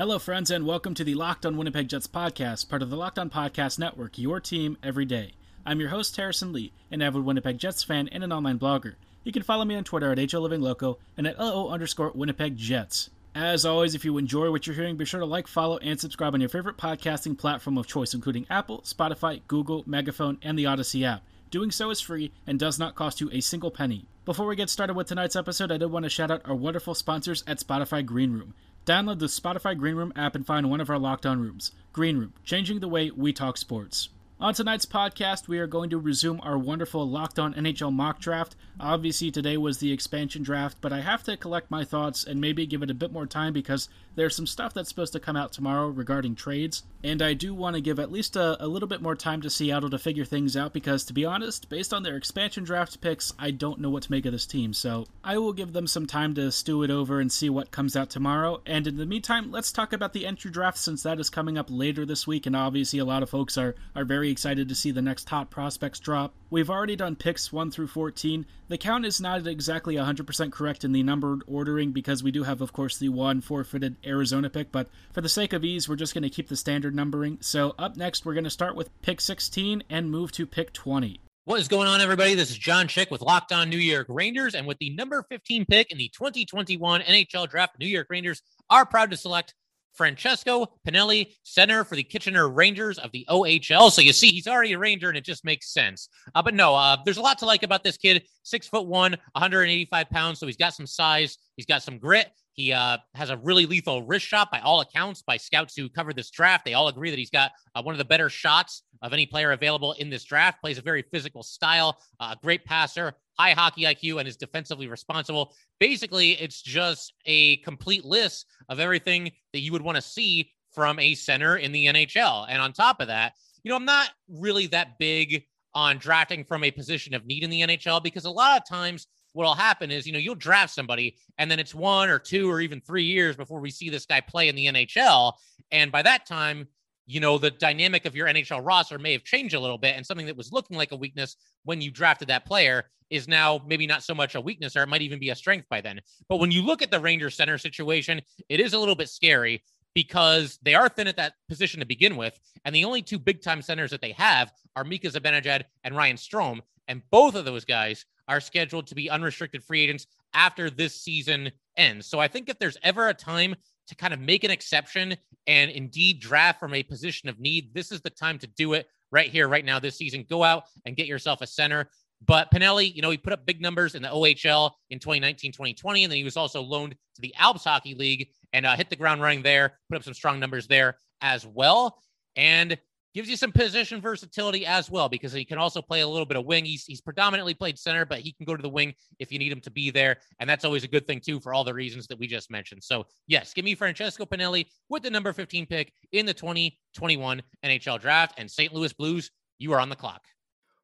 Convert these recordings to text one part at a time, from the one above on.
Hello, friends, and welcome to the Locked On Winnipeg Jets podcast, part of the Locked On Podcast Network, your team every day. I'm your host, Harrison Lee, an avid Winnipeg Jets fan and an online blogger. You can follow me on Twitter at HLLivingLoco and at LO underscore Winnipeg Jets. As always, if you enjoy what you're hearing, be sure to like, follow, and subscribe on your favorite podcasting platform of choice, including Apple, Spotify, Google, Megaphone, and the Odyssey app. Doing so is free and does not cost you a single penny. Before we get started with tonight's episode, I did want to shout out our wonderful sponsors at Spotify Green Room. Download the Spotify Green Room app and find one of our Locked On rooms. Green Room, changing the way we talk sports. On tonight's podcast, we are going to resume our wonderful Locked On NHL mock draft. Obviously, today was the expansion draft, but I have to collect my thoughts and maybe give it a bit more time because there's some stuff that's supposed to come out tomorrow regarding trades. And I do want to give at least a, a little bit more time to Seattle to figure things out because, to be honest, based on their expansion draft picks, I don't know what to make of this team. So I will give them some time to stew it over and see what comes out tomorrow. And in the meantime, let's talk about the entry draft since that is coming up later this week. And obviously, a lot of folks are, are very excited to see the next top prospects drop. We've already done picks 1 through 14. The count is not exactly 100% correct in the numbered ordering because we do have, of course, the one forfeited Arizona pick, but for the sake of ease, we're just going to keep the standard numbering. So up next, we're going to start with pick 16 and move to pick 20. What is going on, everybody? This is John Chick with Locked On New York Rangers, and with the number 15 pick in the 2021 NHL Draft, New York Rangers are proud to select Francesco Pinelli, center for the Kitchener Rangers of the OHL. So you see, he's already a Ranger, and it just makes sense. Uh, but no, uh, there's a lot to like about this kid. Six foot one, 185 pounds, so he's got some size. He's got some grit. He uh, has a really lethal wrist shot by all accounts, by scouts who covered this draft. They all agree that he's got uh, one of the better shots of any player available in this draft. Plays a very physical style, a uh, great passer, high hockey IQ, and is defensively responsible. Basically, it's just a complete list of everything that you would want to see from a center in the NHL. And on top of that, you know, I'm not really that big on drafting from a position of need in the NHL because a lot of times what'll happen is, you know, you'll draft somebody and then it's one or two or even three years before we see this guy play in the NHL. And by that time, you know, the dynamic of your NHL roster may have changed a little bit. And something that was looking like a weakness when you drafted that player is now maybe not so much a weakness or it might even be a strength by then. But when you look at the Ranger center situation, it is a little bit scary because they are thin at that position to begin with. And the only two big time centers that they have are Mika Zibanejad and Ryan Strome. And both of those guys are scheduled to be unrestricted free agents after this season ends. So I think if there's ever a time to kind of make an exception and indeed draft from a position of need, this is the time to do it right here, right now, this season. Go out and get yourself a center. But Pinelli, you know, he put up big numbers in the OHL in 2019, 2020, and then he was also loaned to the Alps Hockey League and uh, hit the ground running there, put up some strong numbers there as well. And gives you some position versatility as well because he can also play a little bit of wing. He's, he's predominantly played center, but he can go to the wing if you need him to be there. And that's always a good thing, too, for all the reasons that we just mentioned. So, yes, give me Francesco Pinelli with the number 15 pick in the 2021 NHL draft. And St. Louis Blues, you are on the clock.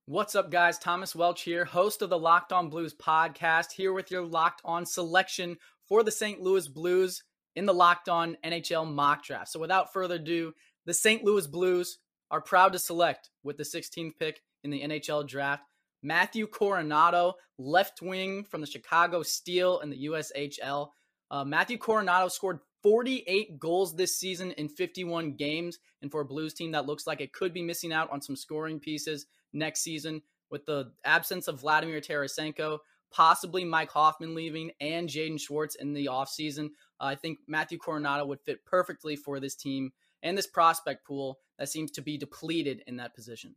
What's up, guys? Thomas Welch here, host of the Locked On Blues podcast, here with your Locked On selection for the St. Louis Blues in the Locked On NHL mock draft. So, without further ado, the St. Louis Blues are proud to select with the 16th pick in the NHL draft Matthew Coronato, left wing from the Chicago Steel in the USHL. Uh, Matthew Coronato scored 48 goals this season in 51 games. And for a Blues team that looks like it could be missing out on some scoring pieces next season with the absence of Vladimir Tarasenko, possibly Mike Hoffman leaving, and Jaden Schwartz in the offseason, uh, I think Matthew Coronato would fit perfectly for this team and this prospect pool that seems to be depleted in that position.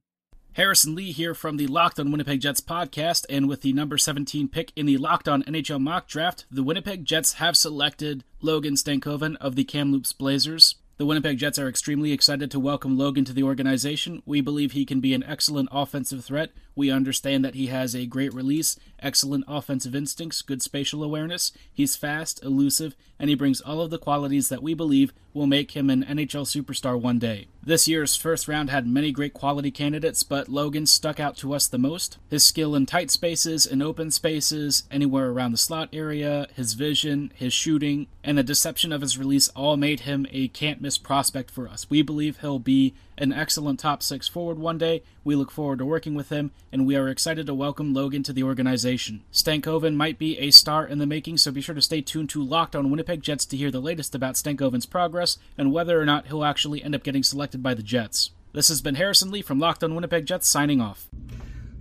Harrison Lee here from the Locked on Winnipeg Jets podcast, and with the number 17 pick in the Locked on NHL mock draft, the Winnipeg Jets have selected Logan Stankoven of the Kamloops Blazers. The Winnipeg Jets are extremely excited to welcome Logan to the organization. We believe he can be an excellent offensive threat. We understand that he has a great release, excellent offensive instincts, good spatial awareness. He's fast, elusive, and he brings all of the qualities that we believe will make him an NHL superstar one day. This year's first round had many great quality candidates, but Logan stuck out to us the most. His skill in tight spaces and open spaces, anywhere around the slot area, his vision, his shooting, and the deception of his release all made him a can't miss prospect for us. We believe he'll be an excellent top six forward one day. We look forward to working with him, and we are excited to welcome Logan to the organization. Stankoven might be a star in the making, so be sure to stay tuned to Locked on Winnipeg Jets to hear the latest about Stankoven's progress and whether or not he'll actually end up getting selected by the Jets. This has been Harrison Lee from Locked on Winnipeg Jets signing off.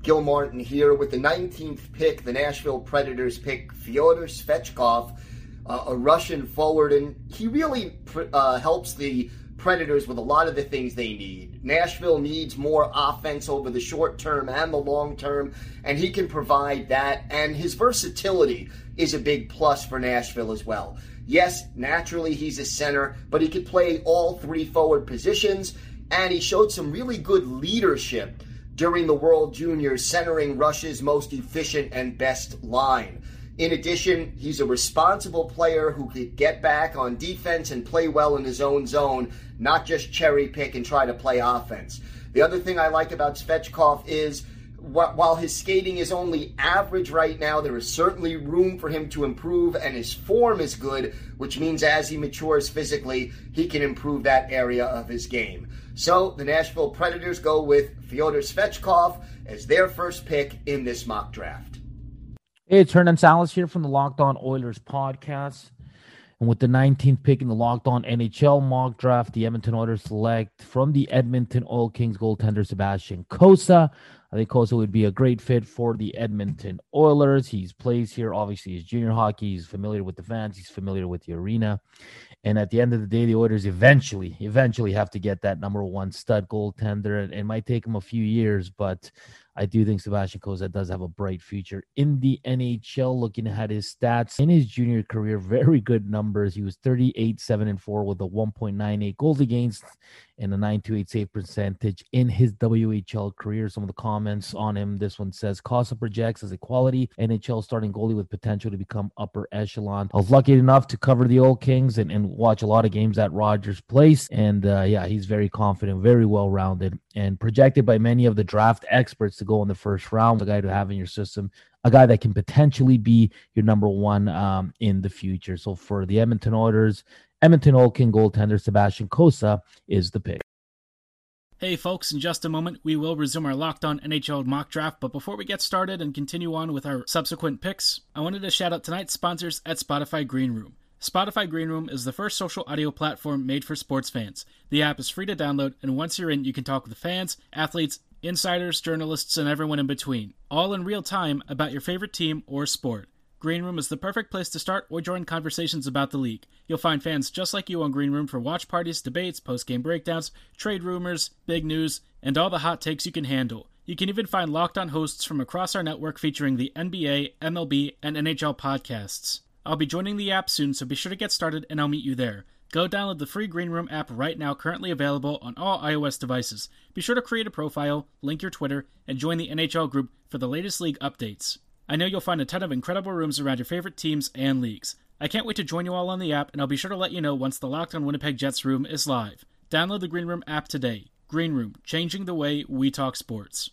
Gil Martin here with the 19th pick. The Nashville Predators pick Fyodor Svechkov, uh, a Russian forward, and he really uh, helps the Predators with a lot of the things they need. Nashville needs more offense over the short term and the long term, and he can provide that. And his versatility is a big plus for Nashville as well. Yes, naturally he's a center, but he could play all three forward positions, and he showed some really good leadership during the World Juniors, centering Russia's most efficient and best line. In addition, he's a responsible player who could get back on defense and play well in his own zone, not just cherry pick and try to play offense. The other thing I like about Svechkov is while his skating is only average right now, there is certainly room for him to improve, and his form is good, which means as he matures physically, he can improve that area of his game. So the Nashville Predators go with Fyodor Svechkov as their first pick in this mock draft. Hey, it's Hernan Salas here from the Locked On Oilers podcast. And with the 19th pick in the Locked On NHL mock draft, the Edmonton Oilers select from the Edmonton Oil Kings goaltender Sebastian Cossa. I think Cossa would be a great fit for the Edmonton Oilers. He's plays here, obviously, he's junior hockey. He's familiar with the fans. He's familiar with the arena. And at the end of the day, the Oilers eventually, eventually have to get that number one stud goaltender. And it might take them a few years, but I do think Sebastian Cossa does have a bright future in the NHL. Looking at his stats in his junior career, very good numbers. He was 38, 7, and 4 with a 1.98 goals against and a 928 save percentage in his WHL career. Some of the comments on him this one says Cossa projects as a quality NHL starting goalie with potential to become upper echelon. I was lucky enough to cover the Oil Kings and, and watch a lot of games at Rogers Place. And uh, yeah, he's very confident, very well rounded, and projected by many of the draft experts to go in the first round. A guy to have in your system a guy that can potentially be your number one um, in the future. So for the Edmonton Oilers, Edmonton Oil King goaltender Sebastian Cossa is the pick. Hey folks, in just a moment we will resume our Locked On NHL mock draft, but before we get started and continue on with our subsequent picks, I wanted to shout out tonight's sponsors at Spotify Green Room. Spotify Green Room is the first social audio platform made for sports fans. The app is free to download, and once you're in, you can talk with fans, athletes, insiders, journalists, and everyone in between, all in real time about your favorite team or sport. Green Room is the perfect place to start or join conversations about the league. You'll find fans just like you on Green Room for watch parties, debates, post game breakdowns, trade rumors, big news, and all the hot takes you can handle. You can even find locked on hosts from across our network featuring the NBA, MLB, and NHL podcasts. I'll be joining the app soon, so be sure to get started and I'll meet you there. Go download the free Green Room app right now, currently available on all iOS devices. Be sure to create a profile, link your Twitter, and join the NHL group for the latest league updates. I know you'll find a ton of incredible rooms around your favorite teams and leagues. I can't wait to join you all on the app, and I'll be sure to let you know once the Locked on Winnipeg Jets room is live. Download the Green Room app today. Green Room, changing the way we talk sports.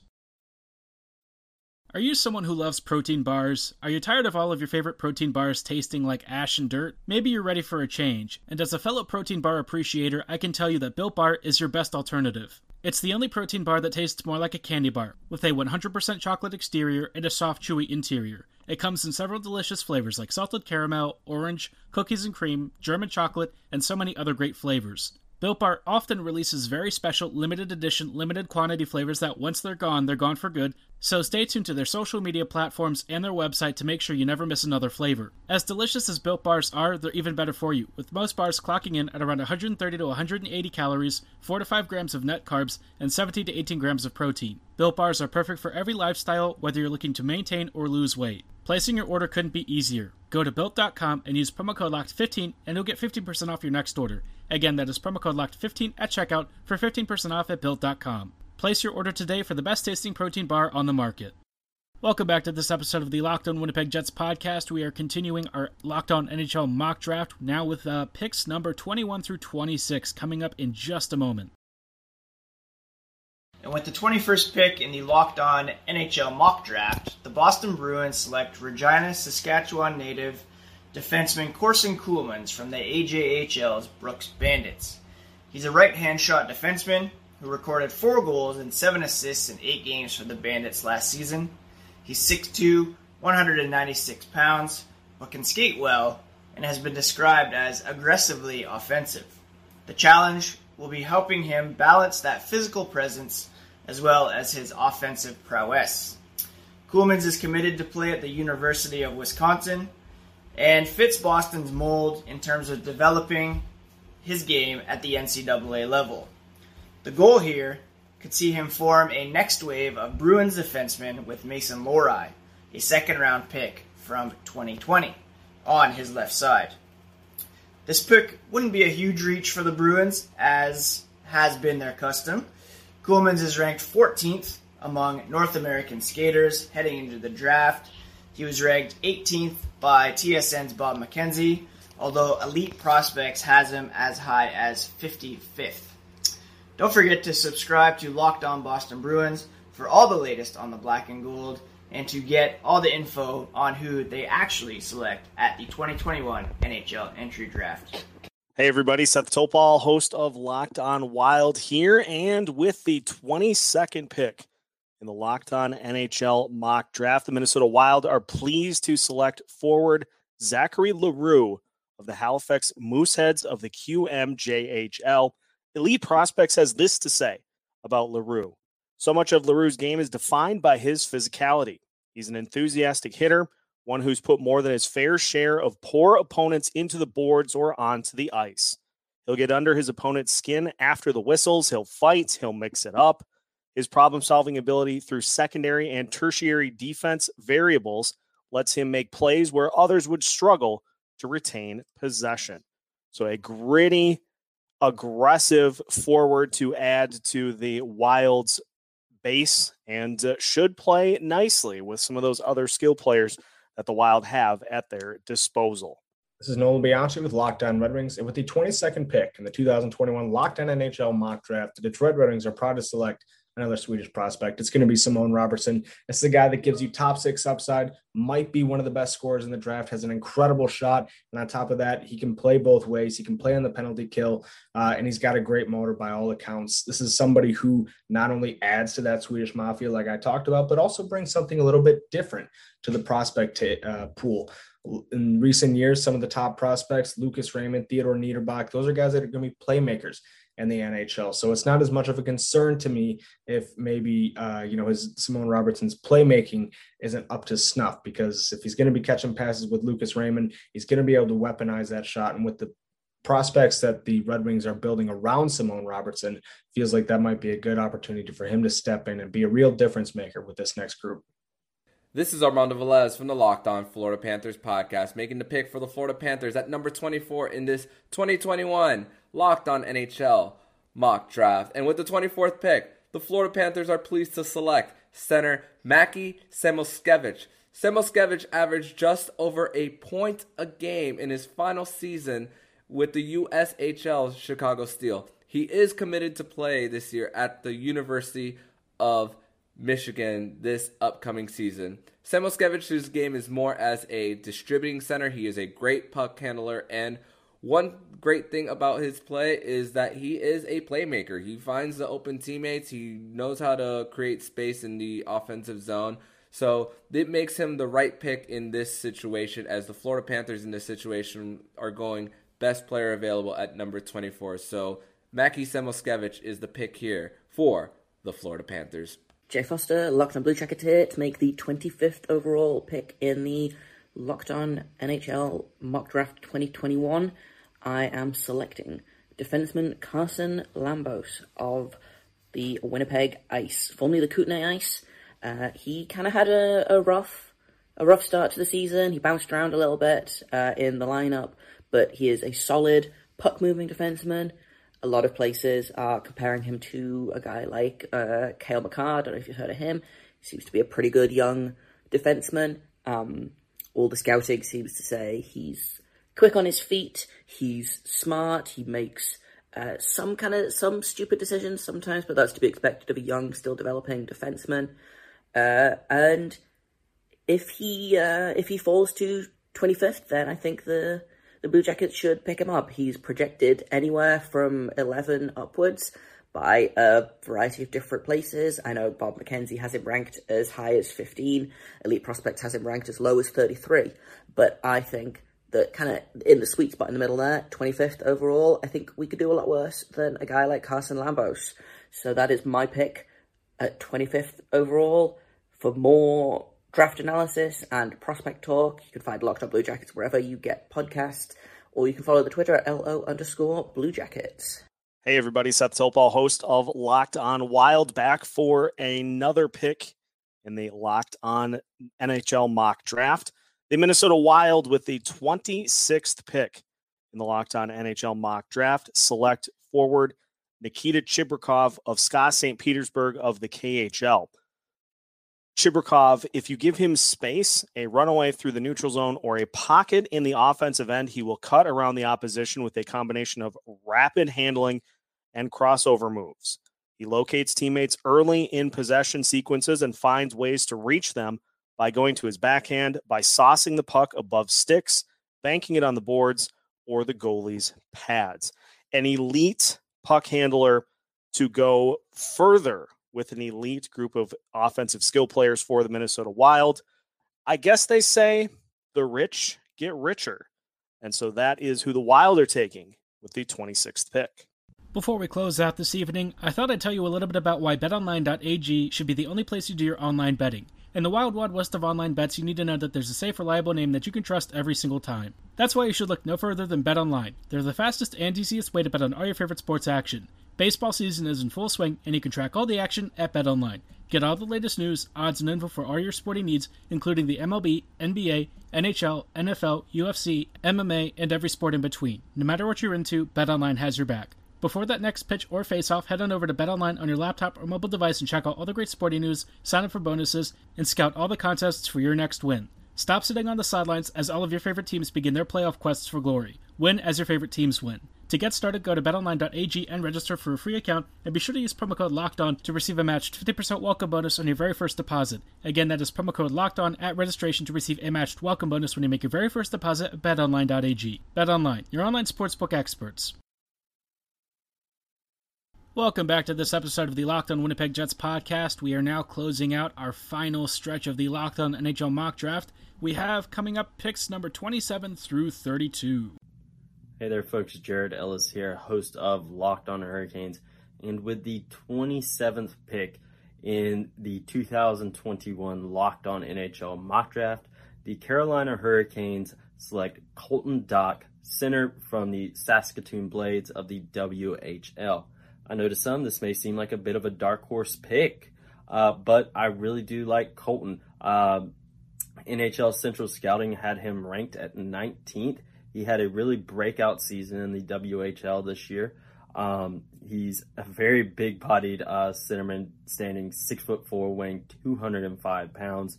Are you someone who loves protein bars? Are you tired of all of your favorite protein bars tasting like ash and dirt? Maybe you're ready for a change. And as a fellow protein bar appreciator, I can tell you that Built Bar is your best alternative. It's the only protein bar that tastes more like a candy bar, with a 100% chocolate exterior and a soft, chewy interior. It comes in several delicious flavors like salted caramel, orange, cookies and cream, German chocolate, and so many other great flavors. Built Bar often releases very special, limited edition, limited quantity flavors that once they're gone, they're gone for good, so stay tuned to their social media platforms and their website to make sure you never miss another flavor. As delicious as Built Bars are, they're even better for you, with most bars clocking in at around 130 to 180 calories, 4 to 5 grams of net carbs, and 17 to 18 grams of protein. Built bars are perfect for every lifestyle, whether you're looking to maintain or lose weight. Placing your order couldn't be easier. Go to built.com and use promo code LOCKED15 and you'll get 15% off your next order. Again, that is promo code LOCKED15 at checkout for 15% off at built.com. Place your order today for the best tasting protein bar on the market. Welcome back to this episode of the Locked On Winnipeg Jets podcast. We are continuing our Locked On NHL mock draft now with uh, picks number 21 through 26 coming up in just a moment. And with the 21st pick in the Locked On NHL mock draft, the Boston Bruins select Regina, Saskatchewan native defenseman Corson Ceulemans from the AJHL's Brooks Bandits. He's a right-hand shot defenseman who recorded four goals and seven assists in eight games for the Bandits last season. He's 6'2", 196 pounds, but can skate well and has been described as aggressively offensive. The challenge will be helping him balance that physical presence as well as his offensive prowess. Ceulemans is committed to play at the University of Wisconsin and fits Boston's mold in terms of developing his game at the NCAA level. The goal here could see him form a next wave of Bruins defensemen with Mason Lohrei, a second round pick from 2020, on his left side. This pick wouldn't be a huge reach for the Bruins, as has been their custom. Ceulemans is ranked 14th among North American skaters heading into the draft. He was ranked 18th by TSN's Bob McKenzie, although Elite Prospects has him as high as 55th. Don't forget to subscribe to Locked On Boston Bruins for all the latest on the black and gold and to get all the info on who they actually select at the 2021 NHL entry draft. Hey, everybody. Seth Topal, host of Locked On Wild here, and with the 22nd pick in the Locked On NHL mock draft, the Minnesota Wild are pleased to select forward Zachary L'Heureux of the Halifax Mooseheads of the QMJHL. Elite Prospects has this to say about L'Heureux. So much of L'Heureux's game is defined by his physicality. He's an enthusiastic hitter, one who's put more than his fair share of poor opponents into the boards or onto the ice. He'll get under his opponent's skin after the whistles, he'll fight, he'll mix it up. His problem solving ability through secondary and tertiary defense variables lets him make plays where others would struggle to retain possession. So, a gritty, aggressive forward to add to the Wild's base and uh, should play nicely with some of those other skill players that the Wild have at their disposal. This is Nolan Bianchi with Locked On Red Wings. And with the 22nd pick in the 2021 Locked On NHL mock draft, the Detroit Red Wings are proud to select another Swedish prospect. It's going to be Simon Robertsson. It's the guy that gives you top six upside, might be one of the best scorers in the draft, has an incredible shot. And on top of that, he can play both ways. He can play on the penalty kill, uh, and he's got a great motor by all accounts. This is somebody who not only adds to that Swedish mafia, like I talked about, but also brings something a little bit different to the prospect t- uh, pool in recent years, some of the top prospects, Lucas Raymond, Theodor Niederbach, those are guys that are going to be playmakers and the NHL. So it's not as much of a concern to me if maybe uh, you know his Simon Robertsson's playmaking isn't up to snuff because if he's going to be catching passes with Lucas Raymond, he's going to be able to weaponize that shot. And with the prospects that the Red Wings are building around Simon Robertsson, feels like that might be a good opportunity for him to step in and be a real difference maker with this next group. This is Armando Velez from the Locked On Florida Panthers podcast, making the pick for the Florida Panthers at number 24 in this 2021 Locked On NHL mock draft. And with the 24th pick, the Florida Panthers are pleased to select center Mackie Samoskevich. Samoskevich averaged just over a point a game in his final season with the USHL Chicago Steel. He is committed to play this year at the University of Michigan this upcoming season. Samoskevich's game is more as a distributing center. He is a great puck handler, and one great thing about his play is that he is a playmaker. He finds the open teammates. He knows how to create space in the offensive zone. So it makes him the right pick in this situation, as the Florida Panthers in this situation are going best player available at number 24. So Mackie Samoskevich is the pick here for the Florida Panthers. Jay Foster, Locked On Blue Jacket here to make the 25th overall pick in the Locked On NHL Mock Draft 2021. I am selecting defenseman Carson Lambos of the Winnipeg Ice, formerly the Kootenay Ice. Uh, he kind of had a, a rough a rough start to the season. He bounced around a little bit uh, in the lineup, but he is a solid puck moving defenseman. A lot of places are comparing him to a guy like uh, Cale Makar. I don't know if you've heard of him. He seems to be a pretty good young defenseman. Um, all the scouting seems to say he's quick on his feet. He's smart. He makes uh, some kind of some stupid decisions sometimes, but that's to be expected of a young, still developing defenseman. Uh, and if he uh, if he falls to 25th, then I think the the Blue Jackets should pick him up. He's projected anywhere from 11 upwards by a variety of different places. I know Bob McKenzie has him ranked as high as 15. Elite Prospects has him ranked as low as 33. But I think that kind of in the sweet spot in the middle there, 25th overall, I think we could do a lot worse than a guy like Carson Lambos. So that is my pick at 25th overall. For more draft analysis and prospect talk. You can find Locked On Blue Jackets wherever you get podcasts, or you can follow the Twitter at LO underscore Blue Jackets. Hey, everybody. Seth Topal, host of Locked On Wild, back for another pick in the Locked On NHL mock draft. The Minnesota Wild, with the 26th pick in the Locked On NHL mock draft, select forward Nikita Chibrikov of SKA St. Petersburg of the KHL. Chibrikov, if you give him space, a runaway through the neutral zone, or a pocket in the offensive end, he will cut around the opposition with a combination of rapid handling and crossover moves. He locates teammates early in possession sequences and finds ways to reach them by going to his backhand, by saucing the puck above sticks, banking it on the boards, or the goalie's pads. An elite puck handler to go further with an elite group of offensive skill players for the Minnesota Wild. I guess they say the rich get richer. And so that is who the Wild are taking with the 26th pick. Before we close out this evening, I thought I'd tell you a little bit about why betonline.ag should be the only place you do your online betting. In the wild, wild west of online bets, you need to know that there's a safe, reliable name that you can trust every single time. That's why you should look no further than BetOnline. They're the fastest and easiest way to bet on all your favorite sports action. Baseball season is in full swing, and you can track all the action at BetOnline. Get all the latest news, odds, and info for all your sporting needs, including the MLB, NBA, NHL, NFL, UFC, MMA, and every sport in between. No matter what you're into, BetOnline has your back. Before that next pitch or face-off, head on over to BetOnline on your laptop or mobile device and check out all the great sporting news, sign up for bonuses, and scout all the contests for your next win. Stop sitting on the sidelines as all of your favorite teams begin their playoff quests for glory. Win as your favorite teams win. To get started, go to betonline.ag and register for a free account, and be sure to use promo code LOCKEDON to receive a matched 50% welcome bonus on your very first deposit. Again, that is promo code LOCKEDON at registration to receive a matched welcome bonus when you make your very first deposit at betonline.ag. BetOnline, your online sportsbook experts. Welcome back to this episode of the Locked On Winnipeg Jets podcast. We are now closing out our final stretch of the Locked On NHL mock draft. We have coming up picks number 27 through 32. Hey there, folks. Jared Ellis here, host of Locked On Hurricanes. And with the 27th pick in the 2021 Locked On NHL mock draft, the Carolina Hurricanes select Colton Dach, center from the Saskatoon Blades of the WHL. I know to some this may seem like a bit of a dark horse pick, uh, but I really do like Colton. Uh, NHL Central Scouting had him ranked at 19th he had a really breakout season in the WHL this year. Um, he's a very big bodied uh, centerman, standing six foot four, weighing 205 pounds.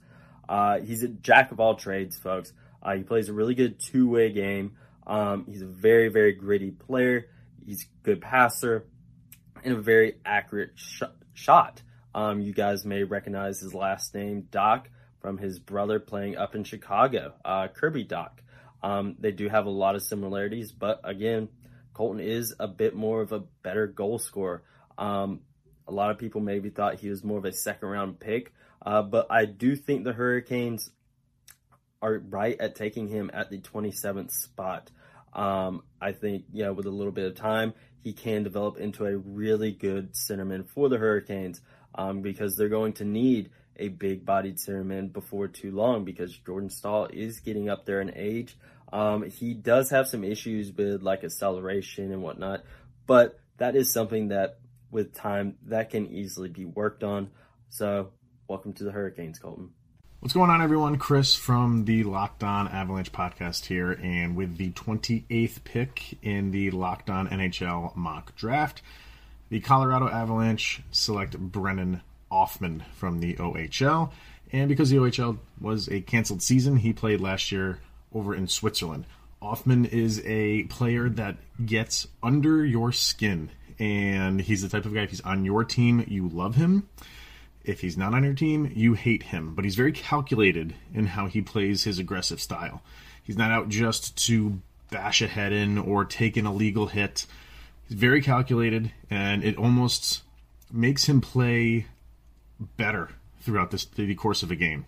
Uh, he's a jack of all trades, folks. Uh, he plays a really good two way game. Um, he's a very, very gritty player. He's a good passer and a very accurate sh- shot. Um, you guys may recognize his last name, Dach, from his brother playing up in Chicago, uh, Kirby Dach. Um, they do have a lot of similarities, but again, Colton is a bit more of a better goal scorer. Um, a lot of people maybe thought he was more of a second round pick, uh, but I do think the Hurricanes are right at taking him at the 27th spot. Um, I think, yeah, with a little bit of time, he can develop into a really good centerman for the Hurricanes um, because they're going to need a big bodied centerman before too long because Jordan Staal is getting up there in age. Um, he does have some issues with like acceleration and whatnot, but that is something that with time, that can easily be worked on. So, welcome to the Hurricanes, Colton. What's going on, everyone? Chris from the Locked On Avalanche podcast here, and with the 28th pick in the Locked On NHL mock draft, the Colorado Avalanche select Brennan Othmann from the OHL. And because the OHL was a canceled season, he played last year over in Switzerland. Othmann is a player that gets under your skin, and he's the type of guy, if he's on your team, you love him. If he's not on your team, you hate him. But he's very calculated in how he plays his aggressive style. He's not out just to bash a head in or take an illegal hit. He's very calculated, and it almost makes him play better throughout this, the course of a game.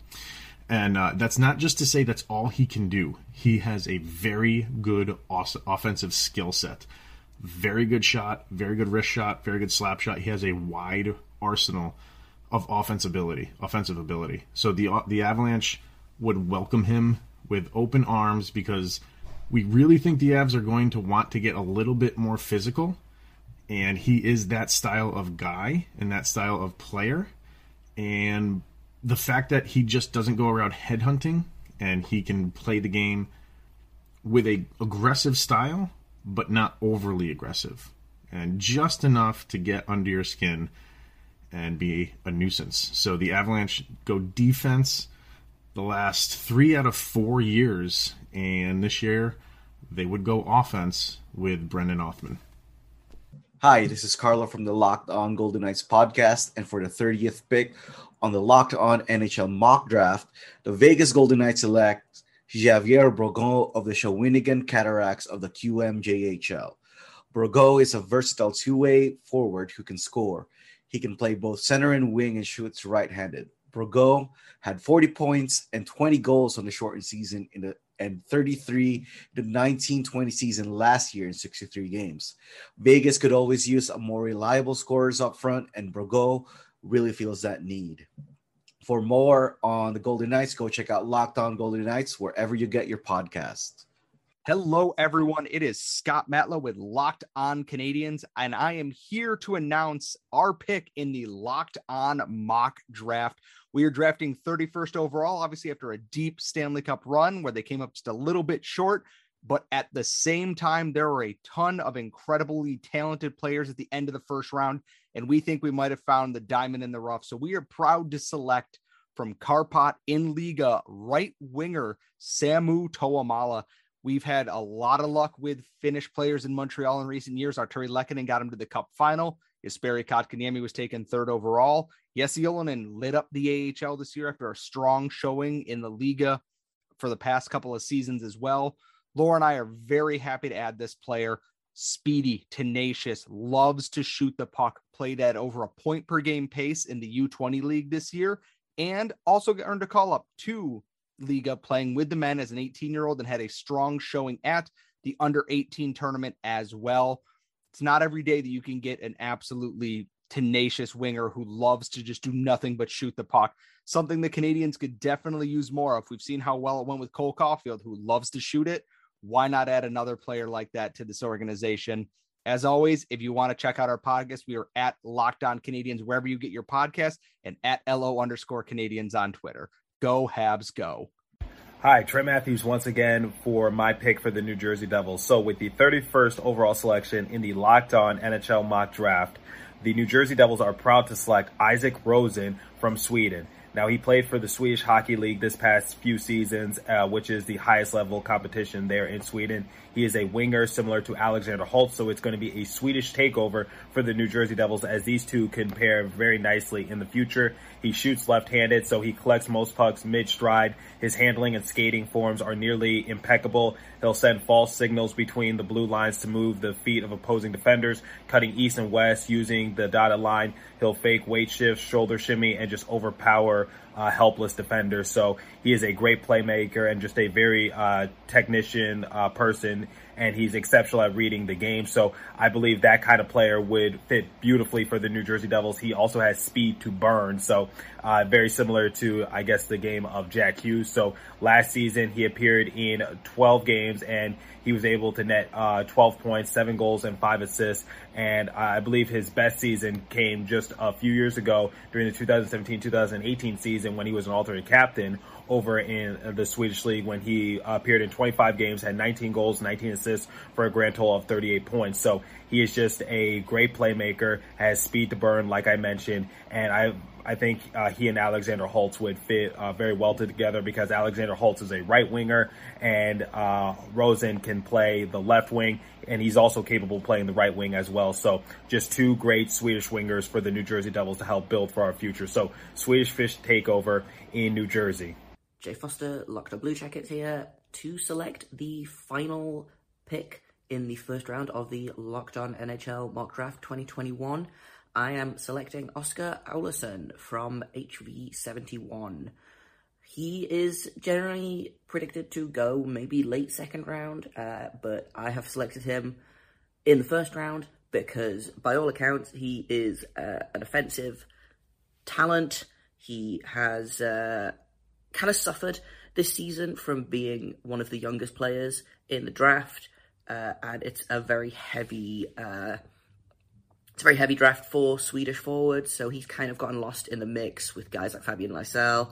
And uh, that's not just to say that's all he can do. He has a very good offensive skill set. Very good shot, very good wrist shot, very good slap shot. He has a wide arsenal of offensive ability, offensive ability. So the uh, the Avalanche would welcome him with open arms because we really think the Avs are going to want to get a little bit more physical, and he is that style of guy and that style of player. And the fact that he just doesn't go around headhunting and he can play the game with a aggressive style, but not overly aggressive, and just enough to get under your skin and be a nuisance. So the Avalanche go defense the last three out of four years, and this year they would go offense with Brendan Othmann. Hi, this is Carlo from the Locked On Golden Knights podcast, and for the 30th pick on the Locked On NHL mock draft, the Vegas Golden Knights select Xavier Bourgault of the Shawinigan Cataracts of the QMJHL. Bourgault is a versatile two-way forward who can score. He can play both center and wing and shoots right-handed. Bourgault had 40 points and 20 goals on the shortened season in the and 33 the 1920 season last year in 63 games. Vegas could always use a more reliable scorers up front, and Bourgault really feels that need. For more on the Golden Knights, go check out Locked On Golden Knights wherever you get your podcast. Hello, everyone. It is Scott Matla with Locked On Canadiens, and I am here to announce our pick in the Locked On mock draft. We are drafting 31st overall, obviously, after a deep Stanley Cup run where they came up just a little bit short. But at the same time, there were a ton of incredibly talented players at the end of the first round, and we think we might have found the diamond in the rough. So we are proud to select from Kärpät in Liiga right winger Samu Tuomaala. We've had a lot of luck with Finnish players in Montreal in recent years. Artturi Lehkonen got him to the Cup final. Jesperi Kotkaniemi was taken third overall. Jesse Ylönen lit up the AHL this year after a strong showing in the Liiga for the past couple of seasons as well. Laura and I are very happy to add this player. Speedy, tenacious, loves to shoot the puck, played at over a point per game pace in the U20 league this year, and also earned a call up to Liiga playing with the men as an 18 year old and had a strong showing at the under 18 tournament as well. It's not every day that you can get an absolutely tenacious winger who loves to just do nothing but shoot the puck. Something the Canadiens could definitely use more of. We've seen how well it went with Cole Caufield, who loves to shoot it. Why not add another player like that to this organization? As always, if you want to check out our podcast, we are at Locked On Canadiens wherever you get your podcast and at LO underscore Canadiens on Twitter. Go Habs, go. Hi, Trent Matthews once again for my pick for the New Jersey Devils. So, with the 31st overall selection in the Locked On NHL mock draft, the New Jersey Devils are proud to select Isaac Rosén from Sweden. Now, he played for the Swedish Hockey League this past few seasons, uh, which is the highest level competition there in Sweden. He is a winger similar to Alexander Holtz, so it's going to be a Swedish takeover for the New Jersey Devils as these two can pair very nicely in the future. He shoots left-handed, so he collects most pucks mid-stride. His handling and skating forms are nearly impeccable. He'll send false signals between the blue lines to move the feet of opposing defenders, cutting east and west using the dotted line. He'll fake weight shifts, shoulder shimmy, and just overpower uh, helpless defender. So he is a great playmaker and just a very uh, technician uh, person and he's exceptional at reading the game. So I believe that kind of player would fit beautifully for the New Jersey Devils. He also has speed to burn. So uh, very similar to, I guess, the game of Jack Hughes. So last season, he appeared in 12 games and he was able to net uh, 12 points, seven goals, and five assists. And I believe his best season came just a few years ago during the 2017-2018 season when he was an alternate captain over in the Swedish league when he appeared in 25 games, had 19 goals, 19 assists for a grand total of 38 points. So he is just a great playmaker, has speed to burn, like I mentioned, and I I think uh, he and Alexander Holtz would fit uh, very well together because Alexander Holtz is a right winger and uh, Rosen can play the left wing and he's also capable of playing the right wing as well. So just two great Swedish wingers for the New Jersey Devils to help build for our future. So Swedish Fish takeover in New Jersey. Jay Foster, Locked On Blue Jackets here to select the final pick in the first round of the Locked On NHL Mock Draft 2021. I am selecting Oscar Olausson from HV71. He is generally predicted to go maybe late second round, uh, but I have selected him in the first round because, by all accounts, he is uh, an offensive talent. He has uh, kind of suffered this season from being one of the youngest players in the draft, uh, and it's a very heavy uh, it's a very heavy draft for Swedish forwards, so he's kind of gotten lost in the mix with guys like Fabian Lysell,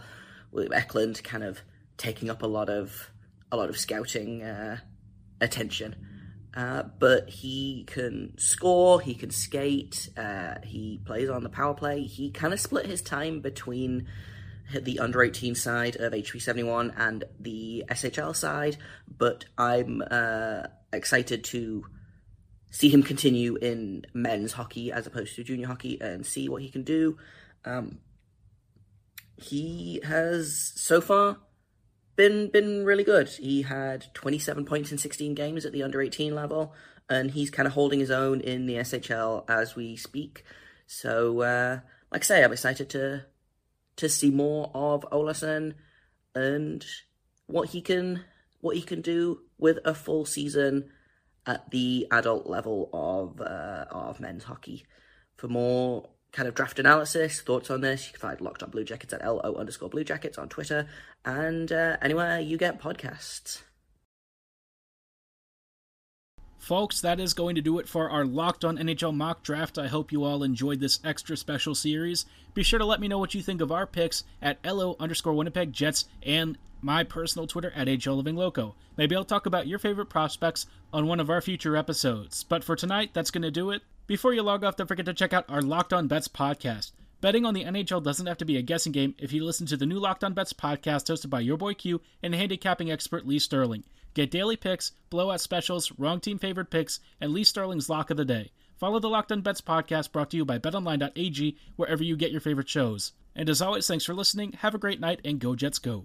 William Eklund kind of taking up a lot of a lot of scouting uh, attention. Uh, but he can score, he can skate, uh, he plays on the power play. He kind of split his time between the under 18 side of HV71 and the SHL side, but I'm uh, excited to see him continue in men's hockey as opposed to junior hockey and see what he can do. Um, he has so far been been really good. He had 27 points in 16 games at the under 18 level, and he's kind of holding his own in the SHL as we speak. So, uh, like I say, I'm excited to to see more of Olausson and what he can what he can do with a full season at the adult level of uh, of men's hockey. For more kind of draft analysis, thoughts on this, you can find Locked On Blue Jackets at LO underscore Blue Jackets on Twitter and uh, anywhere you get podcasts. Folks, that is going to do it for our Locked On NHL mock draft. I hope you all enjoyed this extra special series. Be sure to let me know what you think of our picks at LO underscore Winnipeg Jets and my personal Twitter at HL Living Loco. Maybe I'll talk about your favorite prospects on one of our future episodes. But for tonight, that's going to do it. Before you log off, don't forget to check out our Locked On Bets podcast. Betting on the NHL doesn't have to be a guessing game if you listen to the new Locked On Bets podcast hosted by your boy Q and handicapping expert Lee Sterling. Get daily picks, blowout specials, wrong team favorite picks, and Lee Sterling's lock of the day. Follow the Locked On Bets podcast brought to you by BetOnline.ag wherever you get your favorite shows. And as always, thanks for listening. Have a great night and go Jets go.